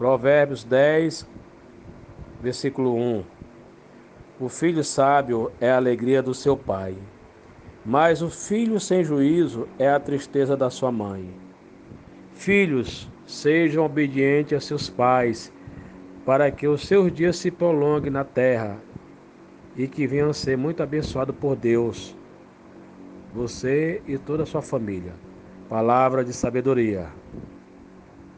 Provérbios 10, versículo 1. O filho sábio é a alegria do seu pai, mas o filho sem juízo é a tristeza da sua mãe. Filhos, sejam obedientes a seus pais, para que os seus dias se prolonguem na terra e que venham a ser muito abençoados por Deus, você e toda a sua família. Palavra de sabedoria.